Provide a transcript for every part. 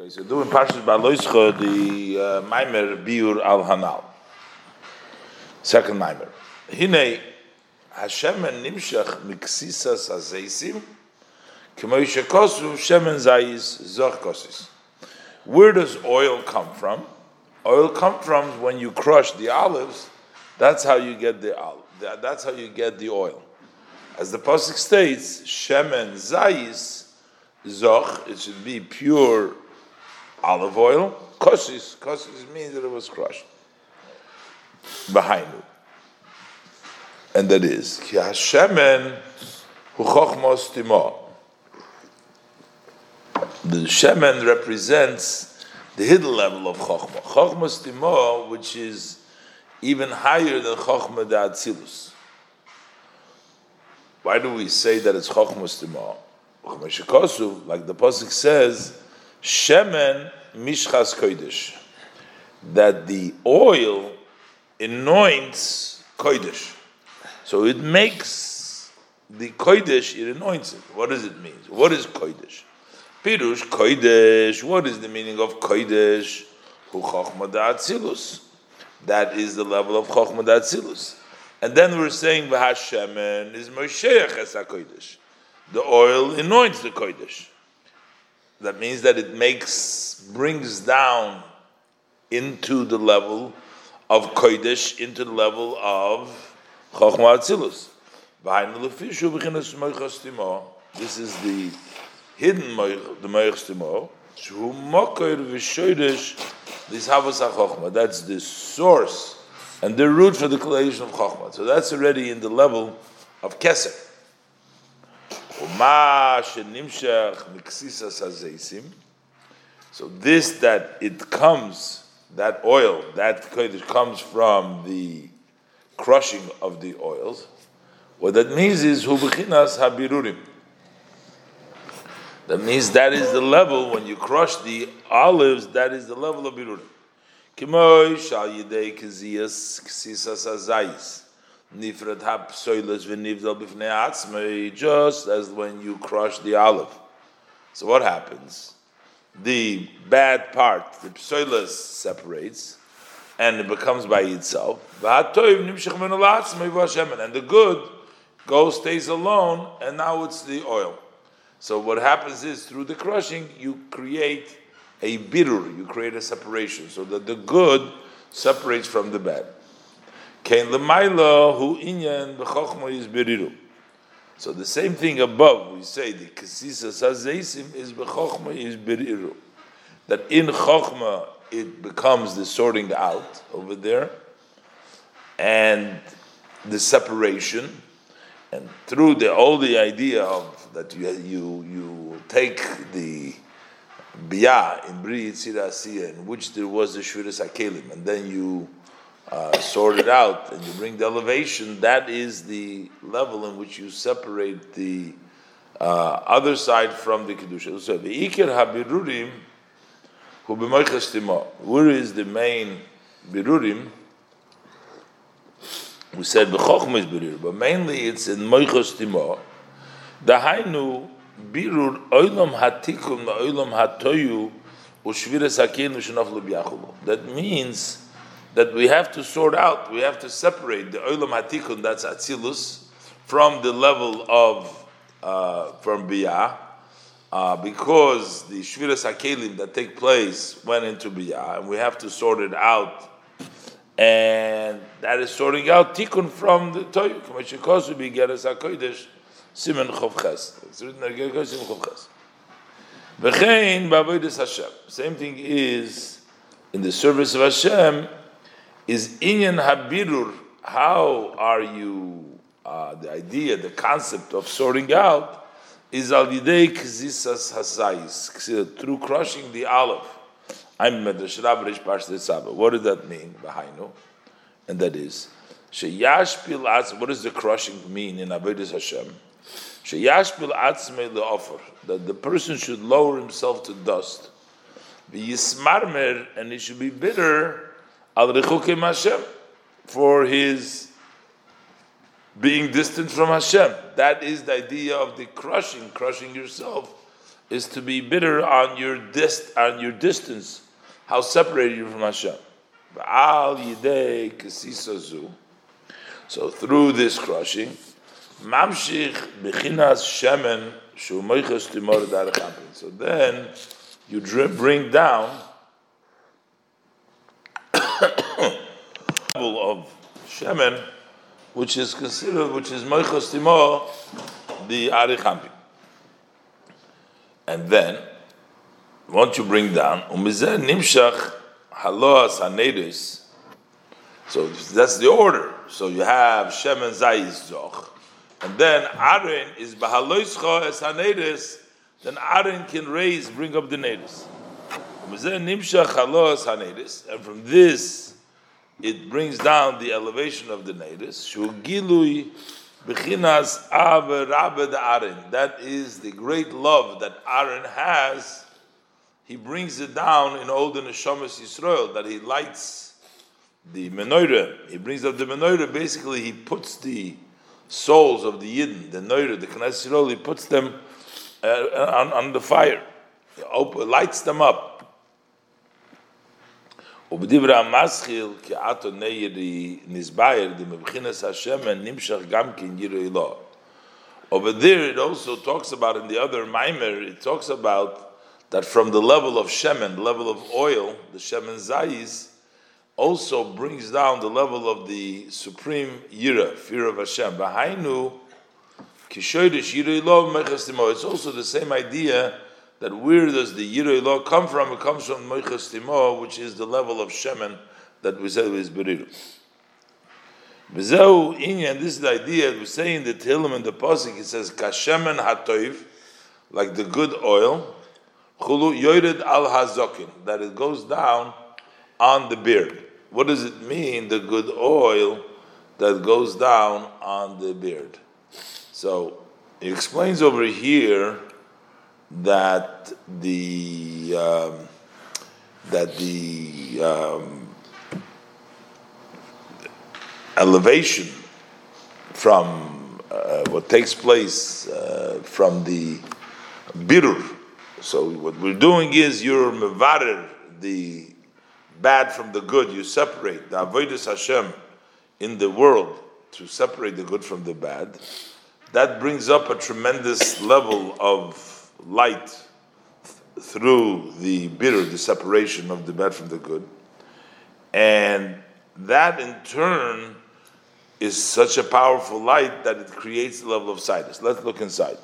Okay, so doing Parshas Baloischa, the uh, Maimer Biur al Hanal. Second Maimer. Hine, Hashem and Nimshach miksisas azeisim, k'moy shekosu shemen zayis zoch kosis. Where does oil come from? Oil comes from when you crush the olives. That's how you get the olive. That's how you get the oil. As the pasuk states, shemen zayis zoch. It should be pure olive oil. Kosis, kosis means that it was crushed. Behind it. And that is, ki hashemen hu chochmos. The shemen represents the hidden level of chochma. Chochmos timo, which is even higher than chochma da. Why do we say that it's chochmos timo? Like the pasuk says, Shemen mishchas kodesh, that the oil anoints kodesh. So it makes the kodesh, it anoints it. What does it mean? What is kodesh? Pirush kodesh. What is the meaning of kodesh? Hu chokhmah da'atzilus. That is the level of chokhmah da'atzilus. And then we're saying v'hashemen is mosheach es kodesh. The oil anoints the kodesh. That means that it makes, brings down into the level of Kodesh, into the level of Chochmah Atzilus. This is the hidden the Moich Stimo. Shu Mokoir V'Shoydesh This Havas HaChochmah. That's the source and the root for the creation of Chochmah. So that's already in the level of Kesef. So this that it comes, that oil, that comes from the crushing of the oils. What that means is hubechinas habirurim. That means that is the level when you crush the olives. That is the level of birurim. Kimoy shal yidei kiziyas ksisas azayis nifrat hapsoilas v'nivdal b'fnei atzmei, just as when you crush the olive. So what happens? The bad part, the psoilas separates, and it becomes by itself. And the good goes, stays alone, and now it's the oil. So what happens is, through the crushing, you create a birur, you create a separation, so that the good separates from the bad. Kain lemaila hu inyan b'chochma is beriru. So the same thing above, we say the kasisa sazeisim is b'chochma is beriru. That in chochma it becomes the sorting out over there, and the separation, and through the all the idea of that you you you take the biyah in bri yitzirasiya in which there was the shviras hakelim, and then you uh, sort it out and you bring the elevation, that is the level in which you separate the uh, other side from the kedusha. So the ikir habirurim who be moikhoshtimo Where is the main birurim? We said b'chochma is birur, but mainly it's in moichas timo. Dahainu birur oilam hatikum oilam hatoyu ushviras hakin u'shenaf That means that we have to sort out, we have to separate the Olam Hatikun, that's Atzilus, from the level of, uh, from Biyah, uh, because the Shviras HaKelim that take place went into Biyah, and we have to sort it out, and that is sorting out Tikkun from the Toyu, Kamashikosu Bigeres HaKodesh, Simen Chovches. It's written Simen Chovches. V'chein Hashem. Same thing is in the service of Hashem, is inyan habirur. How are you? Uh, the idea, the concept of sorting out is al yidei kzisas hasayis through crushing the olive. I'm medrash rabrish parshe What does that mean? Behind and that is sheyashpil atz. What does the crushing mean in avodas Hashem? Sheyashpil atzmei leofer that the person should lower himself to dust. Be yismarmer and he should be bitter al rechukim Hashem for his being distant from Hashem. That is the idea of the crushing, crushing yourself, is to be bitter on your dist on your distance, how separated you from Hashem. So through this crushing, mamshich bechinas shemen So then you bring down level of shemen, which is considered, which is moichos timor, the Arich Anpin. And then, once you bring down, umizeh nimshach haloas hanedis. So that's the order. So you have shemen zayis zoch, and then Aaron is bahaloischa es hanedis. Then Aaron can raise, bring up the nedis. And from this, it brings down the elevation of the nedis. Shugilui bechinas Aaron. That is the great love that Aaron has. He brings it down in all the neshamas Yisrael that he lights the menorah. He brings up the menorah. Basically, he puts the souls of the Yidden, the Neure, the Knesset Yisrael, he puts them uh, on, on the fire, he lights them up. ובדברי המסחיל, כי עתו נעירי נסבייר, די מבחינס השמן נמשך גם כן יראי לו. Over there it also talks about, in the other Maimer, it talks about that from the level of Shemen, the level of oil, the Shemen Zayis, also brings down the level of the supreme Yira, fear of Hashem. Bahainu, Kishoidish Yira Lo It's also the same idea that where does the Yirei law come from? It comes from Moichas which is the level of Shemen that we said is Beriru. B'zeu inyan, this is the idea, we say in the Tehillim and the Pasik, it says, Kashemen hatoiv, like the good oil, chulu yored al hazokin, that it goes down on the beard. What does it mean, the good oil that goes down on the beard? So, he explains over here that the um, that the um, elevation from uh, what takes place uh, from the birur. So what we're doing is you're mevarer the bad from the good. You separate the avodas Hashem in the world to separate the good from the bad. That brings up a tremendous level of light through the bitter, the separation of the bad from the good. And that in turn is such a powerful light that it creates the level of sightless. Let's look inside.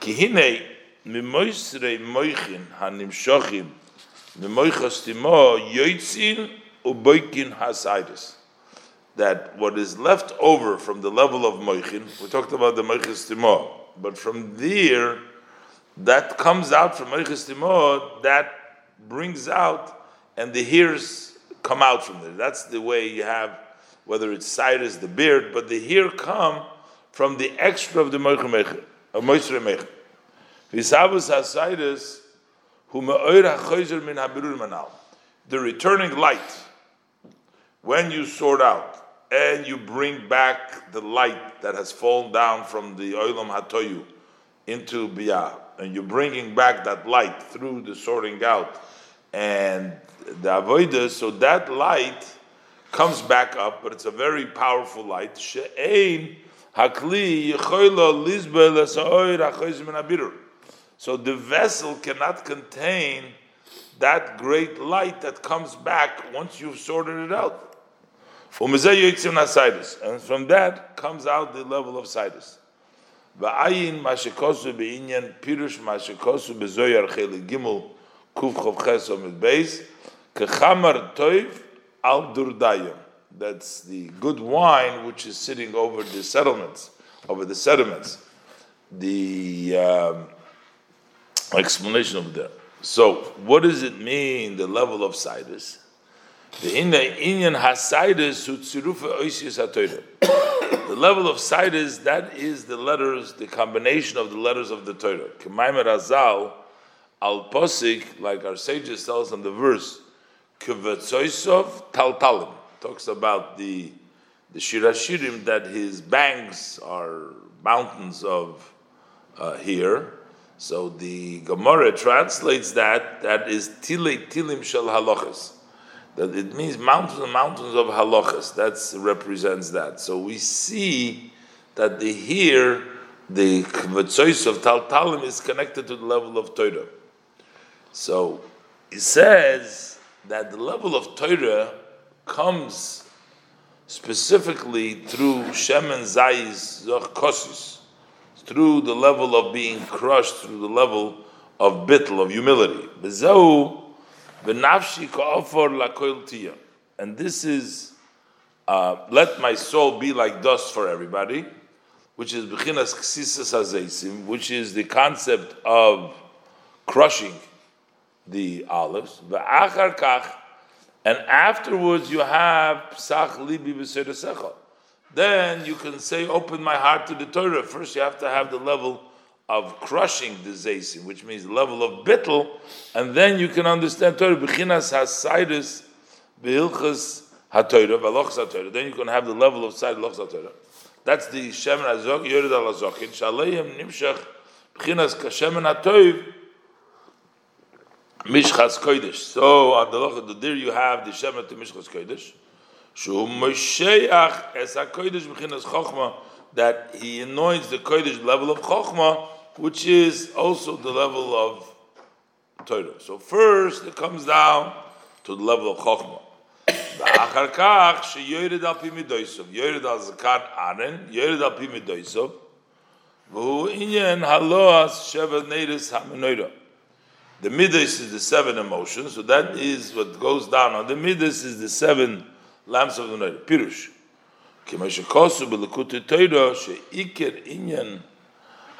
Kihine moichin hanimshochim hasidus. That what is left over from the level of moichin, we talked about the moichos timo, but from there that comes out from Eichus Timor, that brings out, and the hairs come out from there. That's the way you have, whether it's Cyrus, the beard, but the hair come from the extra of the Moisre Mecher. Visavus HaCyrus, who Me'oir HaChoyzer Min HaBirur Manal. The returning light, when you sort out, and you bring back the light that has fallen down from the Oilam Hatoyu into Biyah, and you're bringing back that light through the sorting out and the avodah, so that light comes back up, but it's a very powerful light. So the vessel cannot contain that great light that comes back once you've sorted it out. And from that comes out the level of sidus. Va'ayin mashikosu be'inyan pirush mashikosu bezoyar cheli gimel kuf chov ches omid beis kechamar toiv al durdayim. That's the good wine which is sitting over the settlements, over the sediments. The um, explanation over there. So, what does it mean? The level of sidus. The inyan utzirufa oisius hatoyre. The level of is that is the letters, the combination of the letters of the Torah. Kemaimer Azal al posik, like our sages tell us in the verse, Kvetzoisov taltalim talks about the the shirashirim that his banks are mountains of uh, here. So the Gemara translates that that is tile tilim shel halachas. That it means mountains and mountains of halachas. That represents that. So we see that the here the kvetzois of tal talim is connected to the level of Torah. So it says that the level of Torah comes specifically through Shemen Zayis Kosis, through the level of being crushed, through the level of bittel, of humility. And this is, uh, let my soul be like dust for everybody, which is Bechinas Ksisas hazeisim, which is the concept of crushing the olives. And afterwards you have Psach Libi B'Seiresecha. Then you can say, open my heart to the Torah. First you have to have the level of crushing the Zaysim, which means level of bittel, and then you can understand Torah. B'chinas Hasaidus B'Hilchas HaTorah, V'Alochas HaTorah. Then you can have the level of Said Lochas HaTorah. That's the Shemen HaZok, Yored Al HaZokin. Shaleim Nimshach B'chinas Kashemen HaToiv Mishchas Kodesh. So on the loch, there you have the Shema to Mishchas Kodesh. Shu Mosheach es HaKodesh B'chinas Chochma that he anoints the Kodesh level of Chochma, which is also the level of Torah. So first it comes down to the level of Chochma. ואחר כך שיורד על פי מידויסוב, יורד על זקן ארן, יורד על פי מידויסוב, והוא עניין הלועס שבע נרס המנוירה. The midas is the seven emotions, so that is what goes down on the midas is the seven lamps of the night. Pirush. Kimashikosu b'lekutu teira she'ikir inyan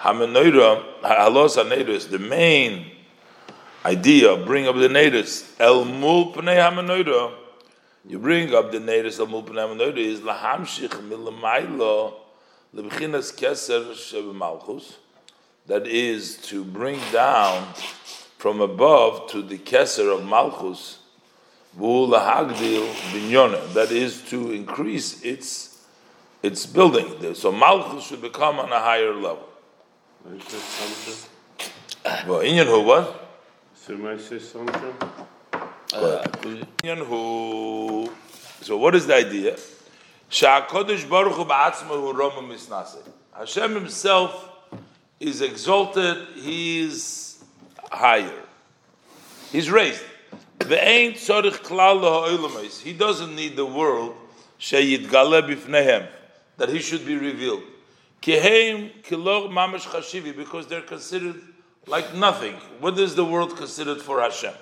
hamenoira halos hanedus. The main idea bring up the natives el mul pnei hamenoira. You bring up the natives el mul pnei hamenoira is lahamshich milamaylo lebchinas keser shebemalchus. That is to bring down from above to the Keser of Malchus, that is to increase its its building. So Malchus should become on a higher level. Well, Inyan who what? So I something? Uh, Inyan who. So what is the idea? Sha'akodesh Baruch Hu ba'atzmahu roma misnase. Hashem Himself is exalted. He is higher. He's raised. He doesn't need the world that he should be revealed. Because they're considered like nothing. What is the world considered for Hashem?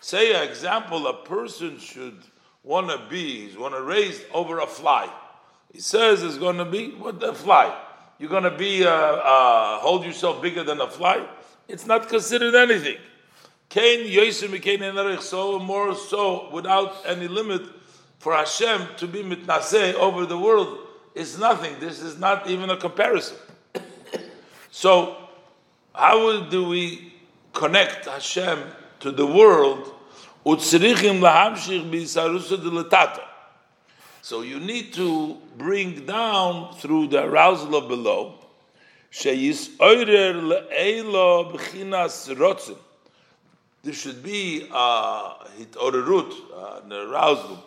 Say, an example, a person should want to be, he's want to raise over a fly. He says it's going to be what the fly. You're going to be uh, uh, hold yourself bigger than a fly. It's not considered anything. Cain Yosem so more so without any limit for Hashem to be mitnaseh over the world is nothing. This is not even a comparison. so, how do we connect Hashem to the world so you need to bring down through the arousal of below. There should be a hit or a root, an uh, arousal.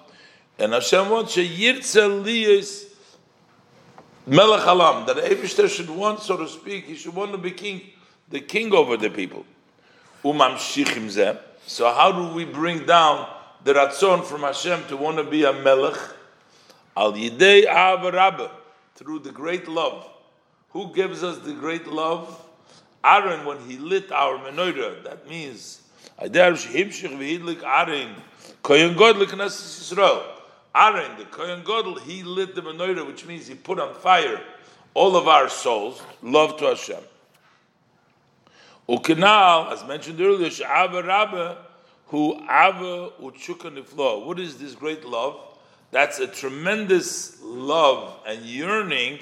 And Hashem wants sheyirtzel liyis melech alam, that Eibishter should want, so to speak, he should want to be king, the king over the people. Umam shichim. So how do we bring down the ratzon from Hashem to want to be a melech? Al yidei rabba through the great love. Who gives us the great love? Aaron, when he lit our menorah, that means Aaron, Kohen Godel Knesset Yisrael. Aaron, the Kohen Godel, he lit the menorah, which means he put on fire all of our souls, love to Hashem. Ukanal, as mentioned earlier, Sha'ava Rabba, who Ava Uchuka Niflo. What is this great love? That's a tremendous love and yearning,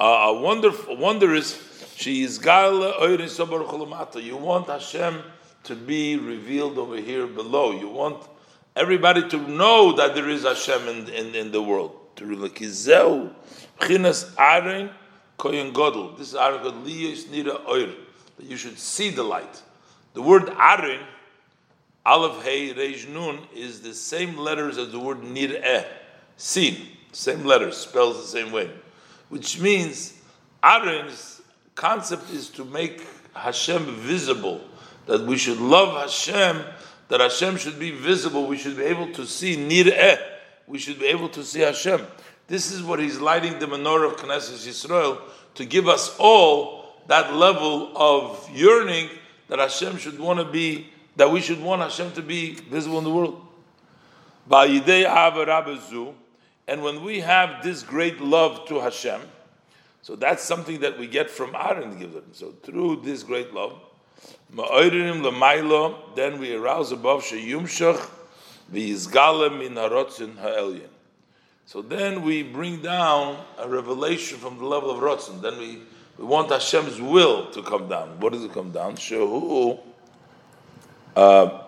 uh, a wonderful, wondrous. She is You want Hashem to be revealed over here below. You want everybody to know that there is Hashem in, in, in the world. Godel. This is Aaron God nira oir. That you should see the light. The word Aaron, Aleph Hey Reish Nun, is the same letters as the word nir'eh, seen. Same letters, spells the same way. Which means Aaron's concept is to make Hashem visible. That we should love Hashem, that Hashem should be visible. We should be able to see nir'eh. We should be able to see Hashem. This is what he's lighting the menorah of Knesset Yisrael to give us all that level of yearning that Hashem should want to be, that we should want Hashem to be visible in the world. And when we have this great love to Hashem, so that's something that we get from Aaron gives them. So through this great love, then we arouse above sheyumshach v'yizgalem in harotzin ha'elyin. So then we bring down a revelation from the level of rotzin. Then we we want Hashem's will to come down. What does it come down? Shehu uh,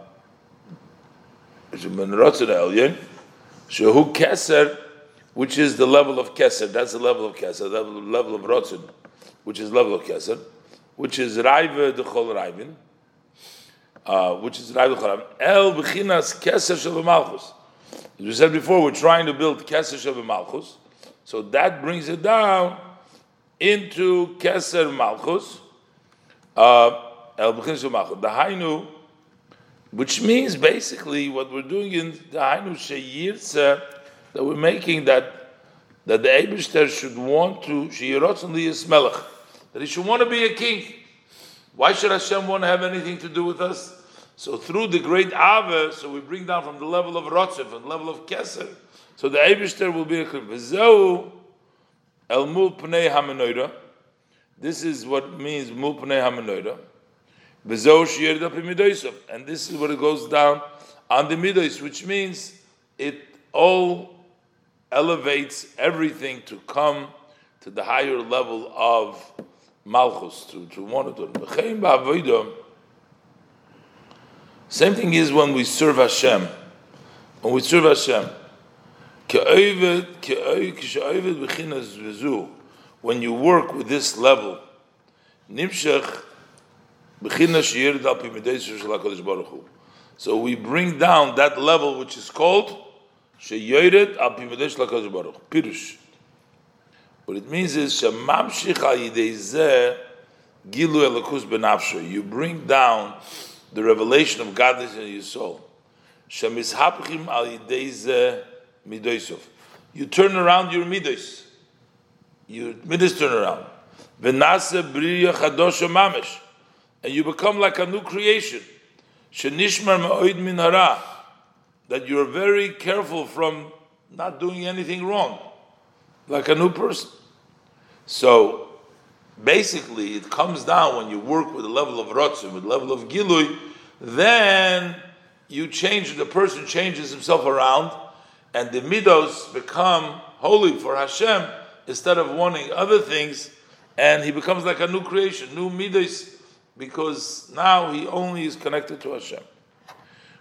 Shehu Keser, which is the level of Keser. That's the level of Keser. The level of Rotzin, which is level of Keser, which is Raive de Chol Raivin, uh, which is Raive Chol El Bechinas Keser Shel Malchus. As we said before, we're trying to build Keser Shel Malchus, so that brings it down into Keser Malchus, uh, El B'chin Malchus, the Hainu, which means basically what we're doing in the Hainu Sheyirtze, that we're making that that the Eibishter should want to Sheyirotzen Liyas Melech, that he should want to be a king. Why should Hashem want to have anything to do with us? So through the great Ave, so we bring down from the level of Rotzev and the level of Keser, so the Eibishter will be a king. El pnei. This is what means mul pnei hamenoida. And this is what it goes down on the midos, which means it all elevates everything to come to the higher level of malchus, to, to one of them. Same thing is when we serve Hashem. When we serve Hashem, when you work with this level, so we bring down that level which is called Pirush. What it means is Shemamshich al Yidei Gilu Elakus Benafsho. You bring down the revelation of godliness in your soul. Shemishapchim al midoisov. You turn around your midos. Your midos turn around. Venase briya mamish. And you become like a new creation. Shenishmar ma'oid min hara. That you're very careful from not doing anything wrong. Like a new person. So, basically, it comes down when you work with the level of rotzim, with a level of gilui, then you change, the person changes himself around, and the midos become holy for Hashem instead of wanting other things, and he becomes like a new creation, new midos, because now he only is connected to Hashem.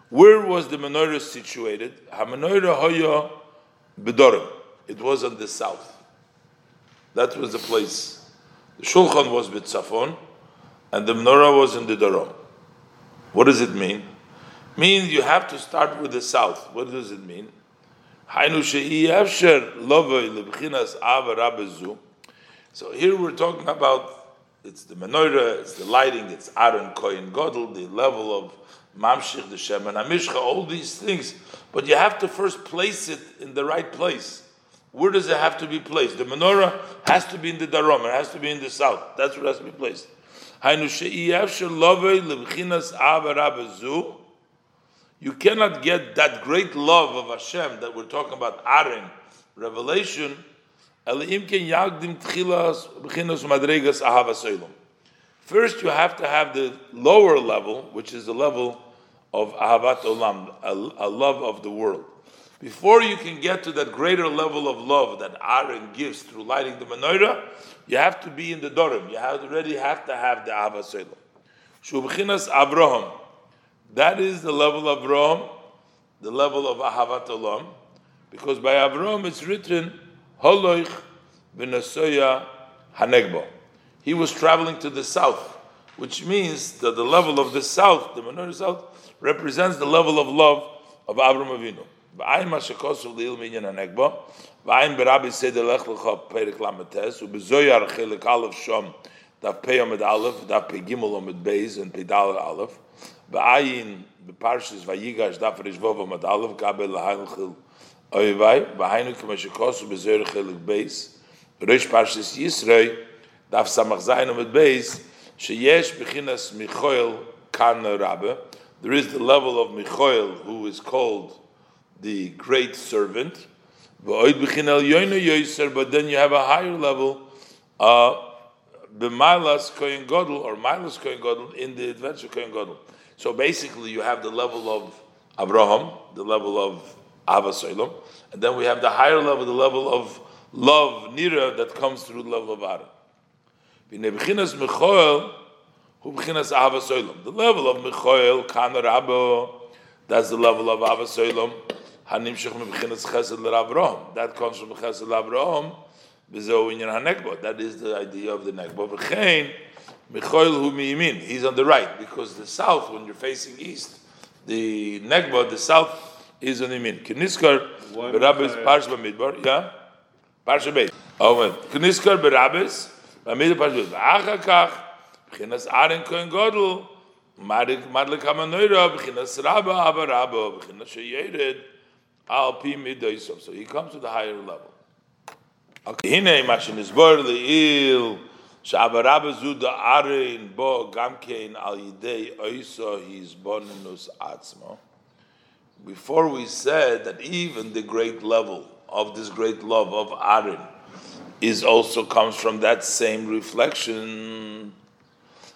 Where was the menorah situated? HaMenorah Hoya Bedorim. It was on the south. That was the place. The Shulchan was B'tzafon, and the menorah was in the Darom. What does it mean? Means you have to start with the south. What does it mean? So here we're talking about it's the menorah, it's the lighting, it's Aaron Kohen Godel, the level of Mamshich, the Shem and Amishcha, all these things. But you have to first place it in the right place. Where does it have to be placed? The menorah has to be in the Darom, it has to be in the south. That's where it has to be placed. You cannot get that great love of Hashem that we're talking about, Aaron, revelation, First, you have to have the lower level, which is the level of Ahavat Olam, a, love of the world. Before you can get to that greater level of love that Aaron gives through lighting the menorah, you have to be in the Dorim. You already have to have the Ahavat Olam. Shubchinas Abraham. That is the level of Rome. the level of Ahavat Olam, because by Avram it's written, Holoich v'nasoya hanegbo. He was traveling to the south, which means that the level of the south, the minority south, represents the level of love of Avram Avinu. V'ayin mashakosu li'il minyan hanegbo, v'ayin berabi seder lech lecha perik lametes, u'bezoyar chelik aleph shom, daf pei amid aleph, daf pei gimel amid beis, and pei dalet aleph, v'ayin beparshis vayigash daf rishvov amid aleph, gabe lahayl chil oyvai, v'ayinu k'mashakosu bezoyar chelik beis, Rish Parshas Yisroi, Daf Samach Zayin with Beis, Sheyesh Bechinas Michoel Kan Rabbe. There is the level of Michoel, who is called the great servant. But then you have a higher level, uh, Kohen Godel, or Milas Kohen Godel, in the adventure Kohen Godel. So basically, you have the level of Abraham, the level of Ava and then we have the higher level, the level of love nira that comes through the love of Aaron. The level of Michoel, Kana Rabbo, that's the level of Ava Soilom. Hanimshach chesed l'Avraham. That comes from chesed l'Avraham. B'zeu inyan hanekba. That is the idea of the nekba. V'chein, Michoel hu miyimin. He's on the right, because the south, when you're facing east, the nekba, the south, is on the yamin. Kiniskar, Rabbi's Parshva Midbar, yeah? Parsha Beit. Omen. Kniskar berabes. Amid Parsha Beit. Acha kach. B'chinas Aaron Kohen Godel. Madik Madlik Hamanoira. B'chinas Rabba Abba Rabba. B'chinas Sheyered. So he comes to the higher level. Hine Bonenus Atzmo. Before we said that even the great level of this great love of Arin is also comes from that same reflection.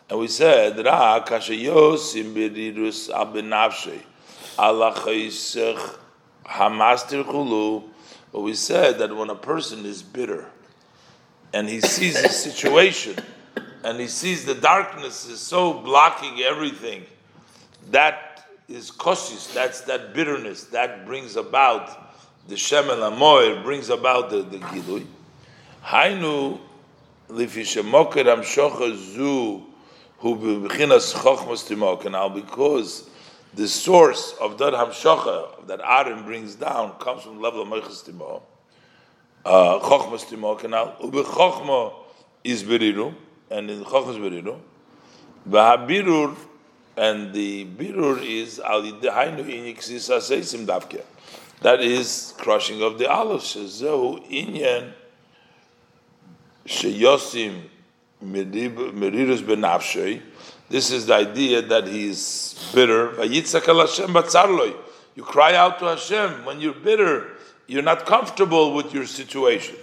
And we said, Ra kashayosim berirus abenavshe hamastir Kulu, But we said that when a person is bitter and he sees his situation and he sees the darkness is so blocking everything, that is kosis, that's that bitterness that brings about the Shemel Amoir brings about the, the Gilui. Hainu lifi shemoker am shocha zu hu b'chinas chochmas timok. Now because the source of that hamshocha that Aaron brings down comes from the level of Meichas Timo, uh, Chochmas Timo, now Ubechochma is Beriru, and in Chochmas Beriru, V'habirur, and the Birur is Al Yidahainu Iniksis Aseisim Davke. That is crushing of the olive. Shezehu inyan sheyosim merirus benafshei. This is the idea that he is bitter. You cry out to Hashem when you're bitter. You're not comfortable with your situation.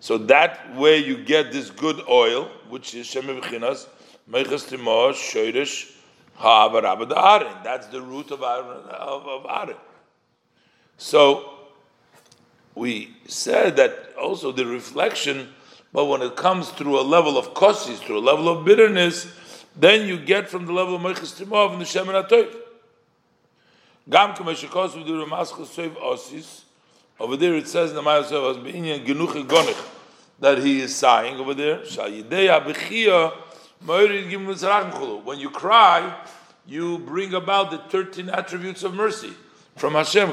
So that way you get this good oil, which is Shem that's the root of of, of. So we said that also the reflection, but when it comes through a level of kosis, through a level of bitterness, then you get from the level of Meichas Timov and the Shem and Atoiv. Gam k'meshikos v'du remaschus soiv osis. Over there it says in the Maya Soiv be'inyan genuche gonich that he is sighing over there. Shal yidei ha when you cry, you bring about the 13 attributes of mercy from Hashem.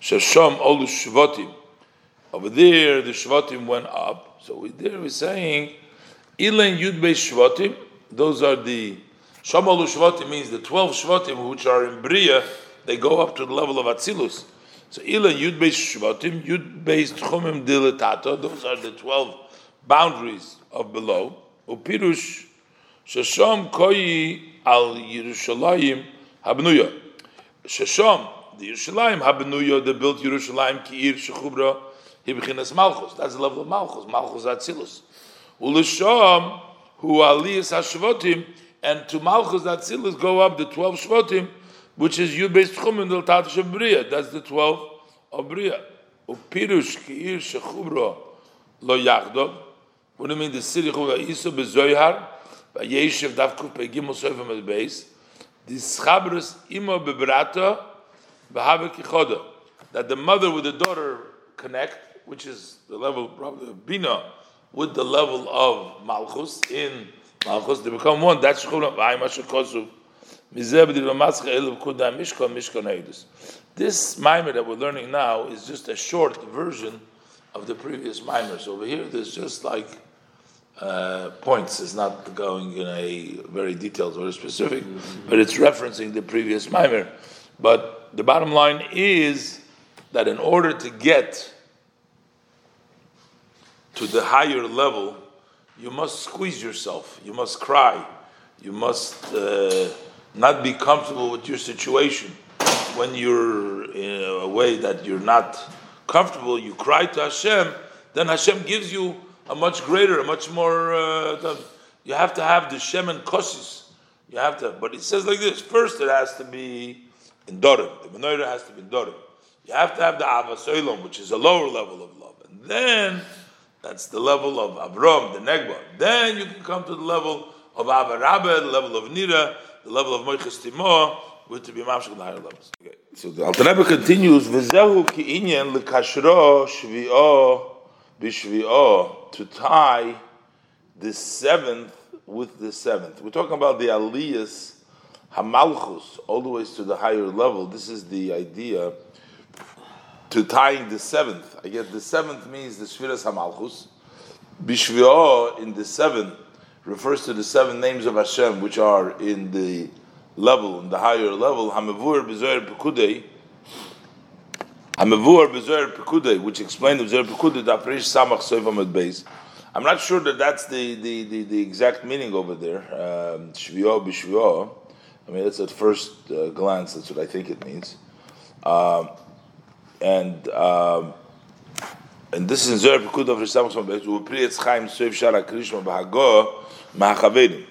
Shasham the Shvatim. Over there, the Shvatim went up. So there we're saying, ilan Yudbe Shvatim, those are the, Shamalu Shvatim means the 12 Shvatim which are in Bria, they go up to the level of Atzilus. So ilan Yudbe Shvatim, Yudbe Tchumim Diletato, those are the 12 boundaries of below. Upirush Shasham Koyi Al Yerushalayim Habnuya. Shasham, the Yerushalayim Habnuya, they built Yerushalayim Kiir Shechubra Hibchinas Malchus. That's the level of Malchus. Malchus Atzilus. Ulisham who Aliyas Hashvotim, and to Malchus Atzilus go up the twelve Shvotim, which is Yud Beis Tchum and of Bria. That's the twelve of Bria. Upirush Kiir Shechubra Lo Yachdov. What do you mean the city Chubra Iso Bezoyhar? Vayeshev Davkuf at the base. The Schabris Imo Bebrata. That the mother with the daughter connect, which is the level probably of Bina, with the level of Malchus in Malchus, they become one. That's this mimer that we're learning now is just a short version of the previous mimers. Over here, there's just like uh, points. It's not going in a very detailed or specific, but it's referencing the previous mimer. But the bottom line is that in order to get to the higher level, you must squeeze yourself. You must cry. You must. Uh, not be comfortable with your situation. When you're in a way that you're not comfortable, you cry to Hashem, then Hashem gives you a much greater, a much more. Uh, you have to have the Shem and Kosis. You have to, but it says like this: first, it has to be in Dorim. The menorah has to be in Dorim. You have to have the Avas which is a lower level of love, and then that's the level of Avram, the Negba. Then you can come to the level of Avarabah, the level of Nira, the level of Moiches Timoah would to be mamshik the higher levels. Okay. So the Alter Rebbe continues, "V'zehu ki inyan lekashro shvi'o b'shvi'o to tie the seventh with the seventh. We're talking about the aliyas hamalchus all the way to the higher level. This is the idea to tying the seventh. I get the seventh means the shviras hamalchus. Bishvi'o in the seventh refers to the seven names of Hashem, which are in the level, in the higher level, Hamavur Bezer Pekudei, Hamavur Bezer Pekudei, which explained Bezer Pekudei, the Samach Soivam. I'm not sure that that's the, the, the, the exact meaning over there, Shvio um, Bishvio. I mean, that's at first uh, glance, that's what I think it means. Um, and um, and this is in Zer Pekud of Risham Chaim Soif Shara Krishma B'Hago Ma'achavedim.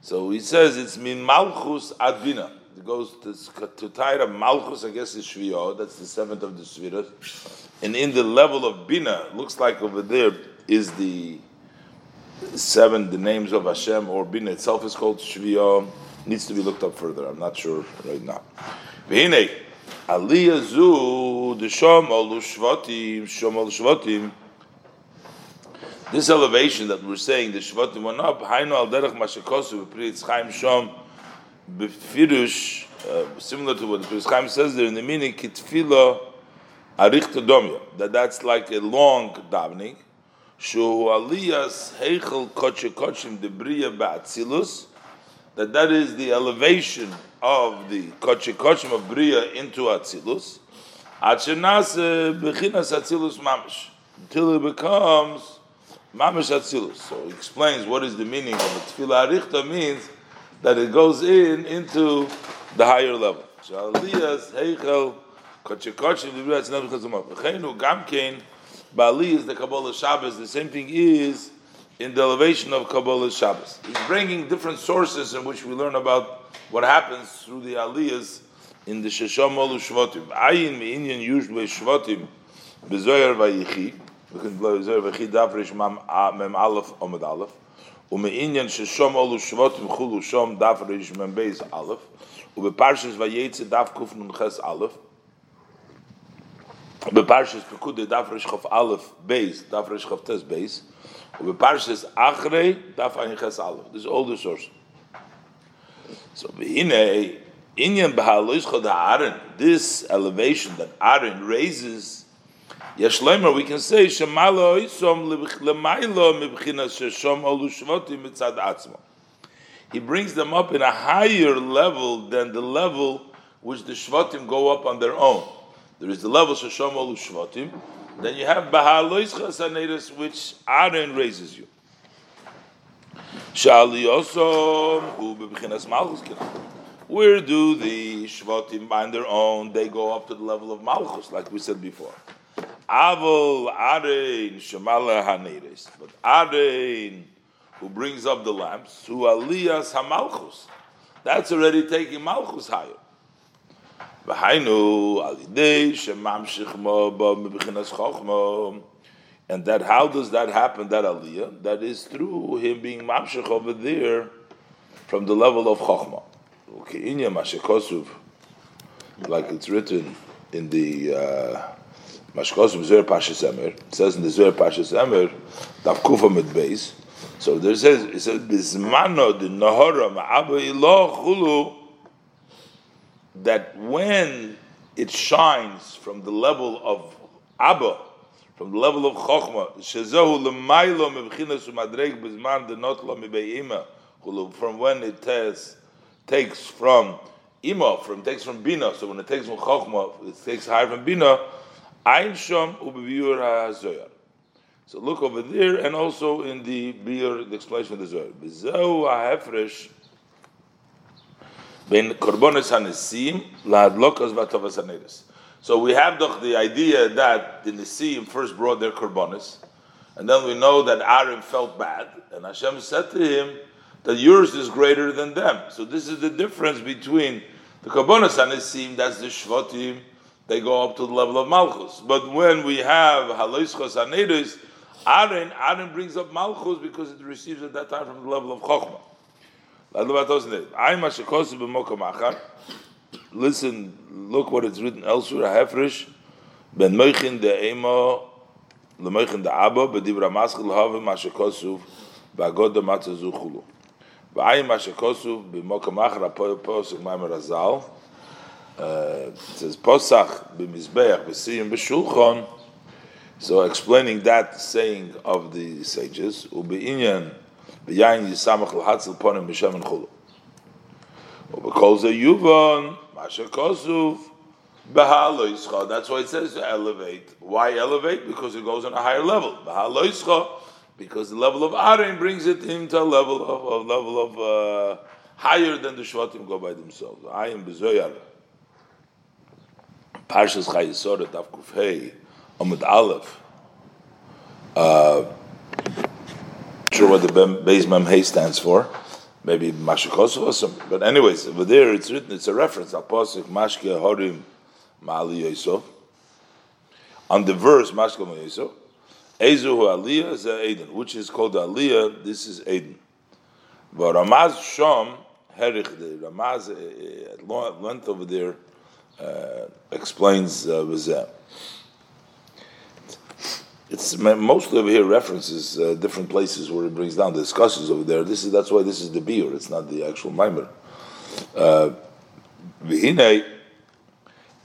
So he says it's min Malchus ad Bina. It goes to, to Taira Malchus, I guess is Shviyah, that's the seventh of the Shvirah. And in the level of Bina, looks like over there is the seven, the names of Hashem, or Bina itself is called Shviyah. Needs to be looked up further, I'm not sure right now. V'hinei, Aliyah zu the Shom Olu Shvatim. This elevation that we're saying, the Shvatim went up, Hainu al derech mashakosu, Pri Chaim Shom, Befirush, uh, similar to what the Pri Chaim says there in the meaning, Kitfila Arichta Domya, that that's like a long davening, Shu Aliyas Heichel Koche Kochim, the Bria Ba'atzilus, that that is the elevation of the kochikochim of bria into atzilus, atzilus mamish, until it becomes mamish atzilus. So he explains what is the meaning of it. Tefillah means that it goes in into the higher level. So aliyas heichel the bria atzilus chazumah. V'cheinu gamkein ba'ali is the Kabbalah Shabbos. The same thing is in the elevation of Kabbalah Shabbos. He's bringing different sources in which we learn about what happens through the aliyahs in the Shesham Olu Shvatim. Ayin me'inyan usually Shvatim bezoyer vayichi. We can bezoyer vayichi davrish mem aleph omid aleph. ומעניין ששום אולו שבוטים חולו שום דף ריש מבייס א', ובפרשס וייצא דף קוף נ"ח א', בפרשס פקוד דף ריש חוף א' בייס, דף ריש חוף טס בייס, ובפרשס אחרי דף עין חס א'. This is all the source. So v'hine inyan b'halois chod Aaron, this elevation that Aaron raises, yeshleimer, we can say shemalo isom lemailo mibchinas sheshom olu shvotim mitzad atzmo. He brings them up in a higher level than the level which the shvatim go up on their own. There is the level sheshom olu shvatim. then you have bahalois chasaneris, which Aaron raises you. Bebechinas malchus. Where do the shvatim find their own? They go up to the level of malchus, like we said before. Avol arein shemala haneres, but arein who brings up the lamps, who aliyas hamalchus, that's already taking malchus higher. And that how does that happen? That aliyah that is through him being mamshich over there from the level of chokhmah. Okay, like it's written in the uh, Mashkosuv Zer Pashas. It says in the Zer Pashas Emer, Dav Kufa So there says it says Bismano the Nahora Ma'aba Ilah Chulu that when it shines from the level of Abba from the level of Chokhmah, from when it takes, takes from Ima, from takes from Bina, so when it takes from Chokhmah, it takes higher from Bina, Ein Shom. So look over there, and also in the Biur, the explanation of the Zohar. HaNesim HaNeris. So we have the, the idea that the Nisim first brought their korbanos, and then we know that Aaron felt bad, and Hashem said to him that yours is greater than them. So this is the difference between the korbanos and Nisim, that's the Shvatim, they go up to the level of Malchus. But when we have Haloischos Anedus, Aaron, Aaron brings up Malchus because it receives at that time from the level of Chokhmah. Listen, look what it's written elsewhere. Hefresh ben moichin de emo lemoichin de abba bedivra maschil have mashakosuf bagod matzazu chulu. V'ayim mashakosuf b'mokom achra posuk maimer azal. Uh, it says posach b'mizbeach b'siyim b'shulchan. So explaining that saying of the sages, u'be'inyan b'yayin yisamach l'hatzil ponim b'shem and chulu. U'bekol ze yuvan Masha Kosuf Bahaloischa. That's why it says to elevate. Why elevate? Because it goes on a higher level. Bahaloischa, because the level of Aaron brings it into a level of a level of uh, higher than the Shvatim go by themselves. I am Bezoyar. Parshas Chayesora Tavkuf Hey Amud Aleph. Uh, sure what the Beis Mem Hey stands for maybe or something. But anyways, over there it's written, it's a reference, Apostle Mashke Horim Ma'ali Yosef. On the verse, Mashke Yosef, Ezu Aliyah is which is called Aliyah, this is Eden. But Ramaz Shom, Herich, the Ramaz uh, at length over there, uh, explains uh, it's mostly over here references uh, different places where it brings down the discussions over there. This is that's why this is the biur. It's not the actual mimer. Uh, V'hinei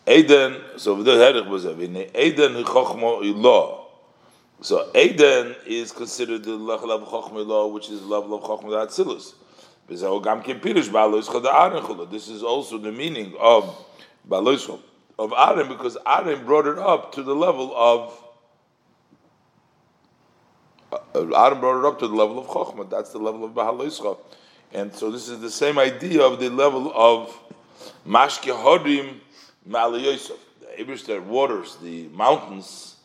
Eden. So the herich was Eden chochmo ilah. So Eden is considered the level of chochmo ilah, which is level of chochmo atzilus. This is also the meaning of of Aaron because Aaron brought it up to the level of Aaron brought it up to the level of Chokhmah. That's the level of Bahaloischa. And so this is the same idea of the level of Mashke Hodim Ma'al Yosef. The Eibishter waters the mountains,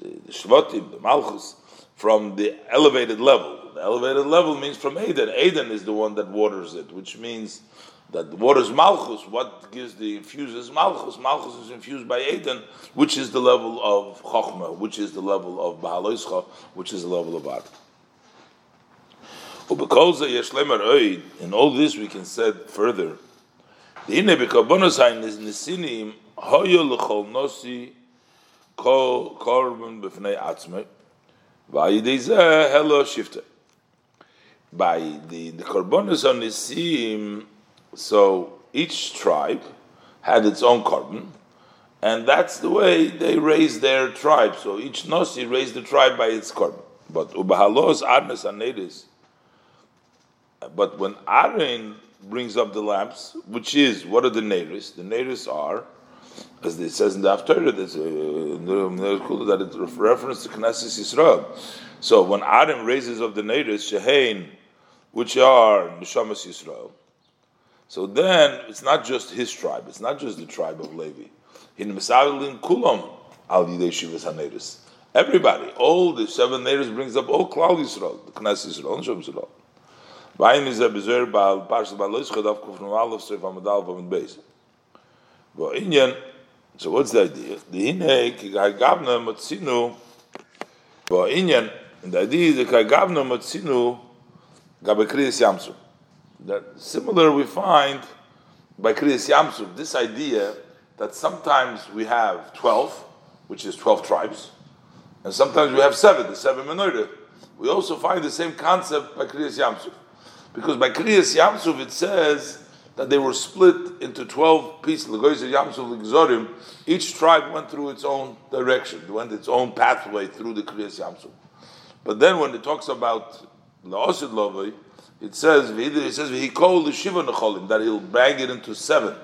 the, the Shvatim, the Malchus, from the elevated level. The elevated level means from Eden. Eden is the one that waters it, which means that the water is Malchus. What gives the infuses Malchus? Malchus is infused by Eden, which is the level of Chochmah, which is the level of Bahaloischa, which is the level of Art. In all this we can say further. The inne bekabonosain is nisinim hoyo lechol nosi kol korban b'fnei atzmei v'ayidei hello shifte. By the the korbanos on nisim so each tribe had its own korban, and that's the way they raised their tribe. So each Nosi raised the tribe by its korban. But Ubahalos Arnes Anedis. But when Aaron brings up the lamps, which is what are the neiris? The neiris are, as it says in the Haftarah, that it's reference to Knesset Yisrael. So when Aaron raises up the neiris, Shehain which are Neshamas Yisrael. So then it's not just his tribe, it's not just the tribe of Levi. Everybody, all the seven neiris brings up all Klal Yisrael, the Knesset Yisrael, Nesham Yisrael. Vayim is a bezer bal parshas bal loish chadav kuf nu aleph seif amadal v'amid beis. V'inyan, so what's the idea? The hine ki gavna matzinu v'inyan, and the idea is that gai gavna matzinu gabe kriyas yamsu. That similar we find by kriyas yamsu, this idea that sometimes we have 12, which is 12 tribes, and sometimes we have seven, the seven menorah. We also find the same concept by kriyas yamsu. Because by Kriyas Yamsuf it says that they were split into 12 pieces. Yamsuf Each tribe went through its own direction, went its own pathway through the Kriyas Yamsuf. But then when it talks about La'osid Lovay, it says, it says, he called the Shiva Necholim, that he'll bag it into seven.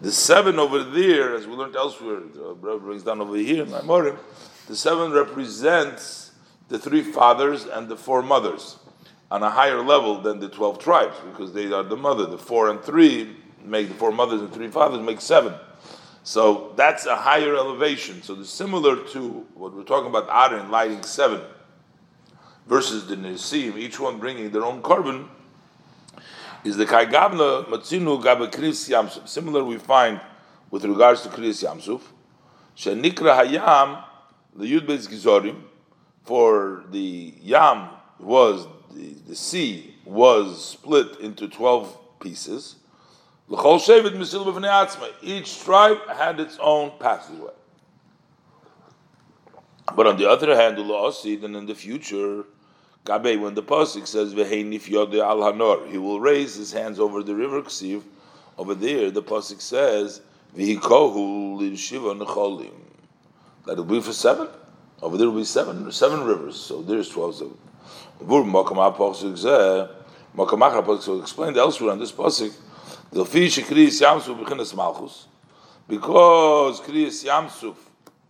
The seven over there, as we learned elsewhere, the brings down over here in Maimorim, the seven represents the three fathers and the four mothers on a higher level than the 12 tribes because they are the mother. The four and three make the four mothers and three fathers make seven. So that's a higher elevation. So it's similar to what we're talking about Aaron lighting seven versus the Nisim, each one bringing their own korban, is the Kaigavna Matzinu Gabe Kris Yamsuf. Similar we find with regards to Kris Yamsuf. Shenikra Hayam, the Yud Gizorim, for the Yam was the, the sea was split into 12 pieces. Each tribe had its own passageway. But on the other hand, then in the future, Gabe, when the Pasik says, al hanor, he will raise his hands over the river Ksiv. Over there, the Pasik says, That will be for seven. Over there will be seven, seven rivers. So there's 12. So Vur Makam Apostle Zeh, elsewhere on this pasuk, the fish Kriyas Yamsuf Bechinas Malchus, because Kriyas Yamsuf,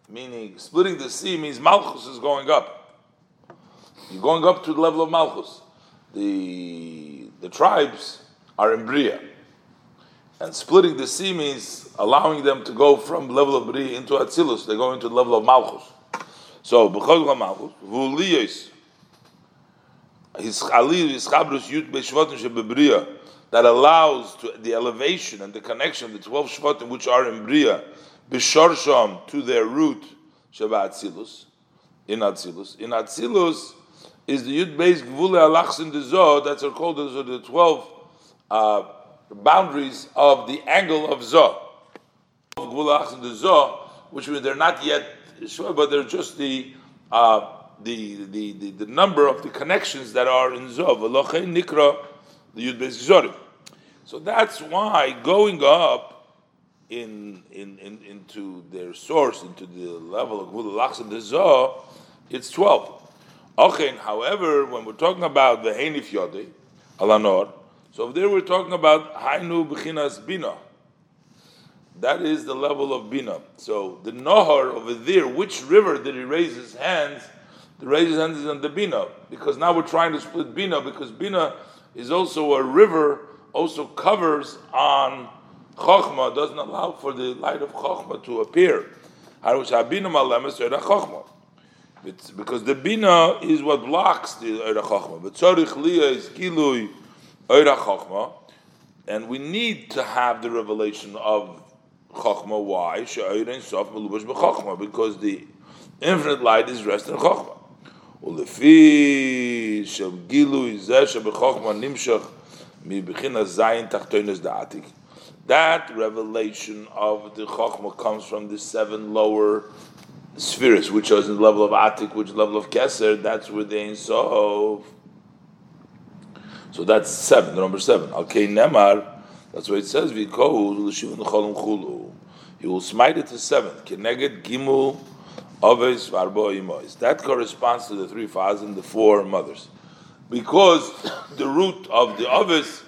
meaning splitting the sea, means Malchus is going up. You're going up to the level of Malchus. The the tribes are in Bria. And splitting the sea means allowing them to go from level of Bria into Atzilus. They go into the level of Malchus. So, B'chol Malchus, V'uliyos, his Chalil, his Chabrus Yut Beshvatim Shebebria, that allows to the elevation and the connection of the 12 Shvatim which are in Bria, Bishorsham to their root, Sheba in Atzilus. In Atzilus is the Yud Beis Gvule Alachs in the Zoh, that's are called as the 12 uh, boundaries of the angle of Zoh. Gvule Alachs in the Zoh, which means they're not yet sure, but they're just the uh, the, the, the, the, number of the connections that are in Zov. Nikra, the Yud Beis So that's why going up in, in, in, into their source, into the level of Gvul and the Zoh, it's 12. However, when we're talking about the Heinif Yodei, Alanor, so there we're talking about Hainu Bechinas Bina. That is the level of Bina. So the Nohar over there, which river did he raise his hands? the raise his hands is on the Bina, because now we're trying to split Bina, because Bina is also a river, also covers on Chokhmah, doesn't allow for the light of Chokhmah to appear. It's because the Bina is what blocks the Eira Chokhmah. But Tzorich Liya is Gilui Eira Chokhmah, and we need to have the revelation of Chokhmah. Why? Because the infinite light is resting in Chokhmah. ולפי שגילוי זה שבחוכמה נמשך מבחינה זין תחתונס דעתיק. That revelation of the Chokhmah comes from the seven lower spheres, which is in the level of Atik, which level of Keser, that's where they Sof. So that's seven, number seven. Okay, Nemar, that's why it says, He will smite it to seven. Keneged Gimul Aves Varbo Imois. That corresponds to the three fathers and the four mothers. Because the root of the Aves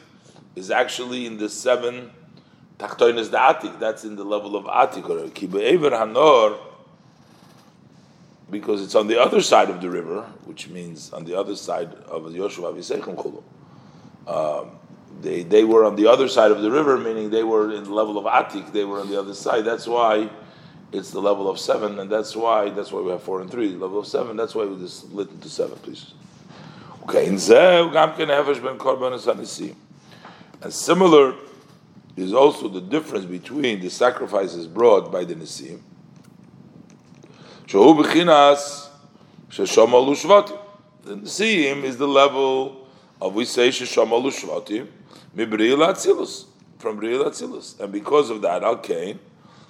is actually in the seven Tachtoinas the Atik. That's in the level of Atik. Or Kibe'ever Hanor, because it's on the other side of the river, which means on the other side of Yoshua Avisechem Chulu. um, they they were on the other side of the river, meaning they were in the level of Atik. They were on the other side. That's why it's the level of seven, and that's why that's why we have four and three. Level of seven. That's why we just split into seven, please. Okay, in. And similar is also the difference between the sacrifices brought by the Nisim. Shehu Bechinas Sheshom Shvatim. The Nisim is the level of we say Sheshom Shvatim, Mibril Atzilus, from Bril Atzilus. And because of that, Al Kain,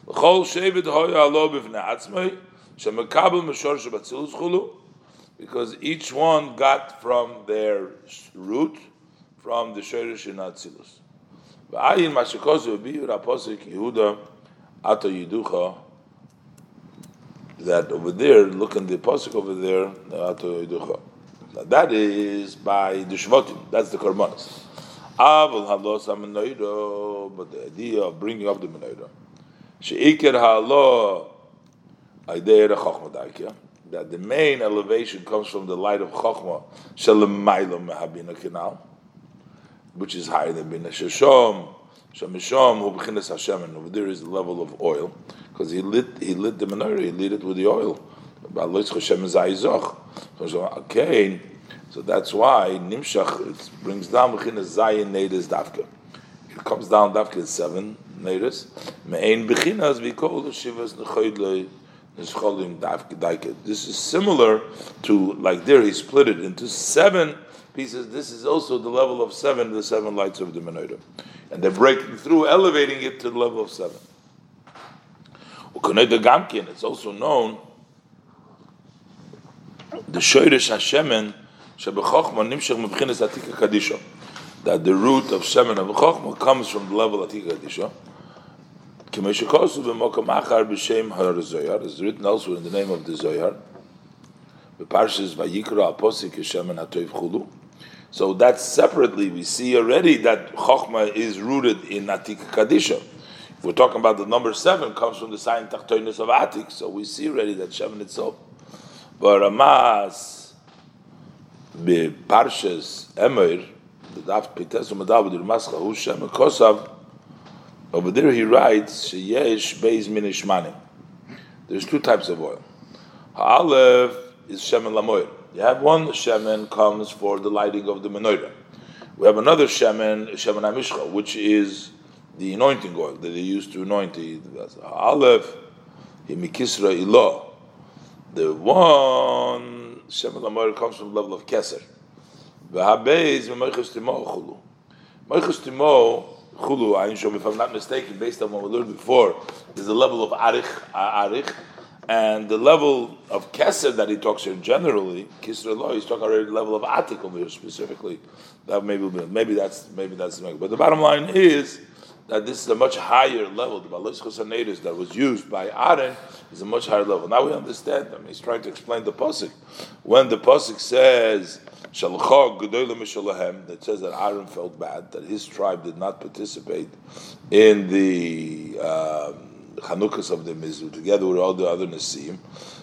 L'chol Shevet Hoya Alo B'vnei Atzmei, Shemekabel Meshor Shebatzilus Chulu, because each one got from their root, from the Shorish in Atzilus. V'ayin Mashikosu B'yur Aposik Yehuda Ato Yiducha, that over there, look in the Aposik over there, that is by the Shvotim, that's the Korbanos. But the idea of bringing up the Menorah. That the main elevation comes from the light of Chokhmah, which is higher than Bina Sheshom, Shemishom, who Bechinas Hashem, and over there is the level of oil, because he lit he lit the menorah, he lit it with the oil. Okay, so that's why Nimshach it brings down Bechinas Zayin Neides Davka. It comes down Davka seven Neides. Me'ein Bechinas we call the Shivas Nechoidlei this is similar to, like there, he split it into seven pieces. This is also the level of seven, the seven lights of the menorah. And they're breaking through, elevating it to the level of seven. It's also known the Shoirish Hashemen Shebechachma Nimshach Mebchinas Atika Kadisha that the root of Shemen of Chachma comes from the level of Atika Kadisha is written also in the name of the Zoyar. The Parshas Vayikra Aposik Hashem and Hatoiv Chulu. So that separately, we see already that Chokhmah is rooted in Atik Kadisha. If we're talking about the number seven, comes from the sign Tachtoinus of Atik, so we see already that Shemin itself. But Ramaz, Parshas Emir, the Daf Pitesu Madav, the Ramaz Chahu Shem Kosav, over there he writes, Sheyesh Beis Minishmanim. There's two types of oil. Ha'alev is Shemen Lamoir. You have one Shemen comes for the lighting of the menorah. We have another Shemen, Shemen Amishcha, which is the anointing oil that they used to anoint the Ha'alev, Himikisra Ilah. The one Shemen Lamoir comes from the level of Keser. V'habeis Memoiches Timo Chulu. Moiches Timo Chulu if I'm not mistaken, based on what we learned before, is the level of Arich, Arich, and the level of Keser that he talks here generally, Kisra law, he's talking already the level of Atik over here specifically. That maybe maybe that's maybe that's the but the bottom line is that this is a much higher level. The Baliskos that was used by Aaron is a much higher level. Now we understand. I mean, he's trying to explain the pasuk. When the pasuk says that says that Aaron felt bad that his tribe did not participate in the um, Chanukas of the Mizu together with all the other Nasim.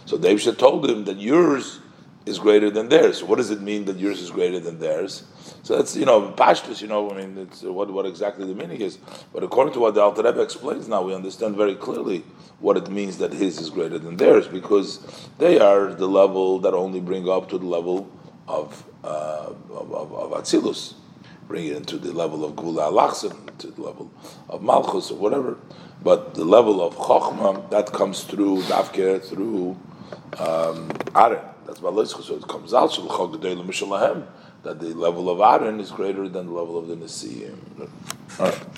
So David told him that yours is greater than theirs. What does it mean that yours is greater than theirs? So that's you know pashtus. You know, I mean, it's what what exactly the meaning is. But according to what the Alter Rebbe explains now, we understand very clearly what it means that his is greater than theirs because they are the level that only bring up to the level of uh, of, of, of Atzilus, bring it into the level of Gula Alachsim, to the level of Malchus or whatever. But the level of Chochmah, that comes through Davker, through um, Aaron. That's Balitzchus. So it comes out, that the level of Aaron is greater than the level of the Nesiim.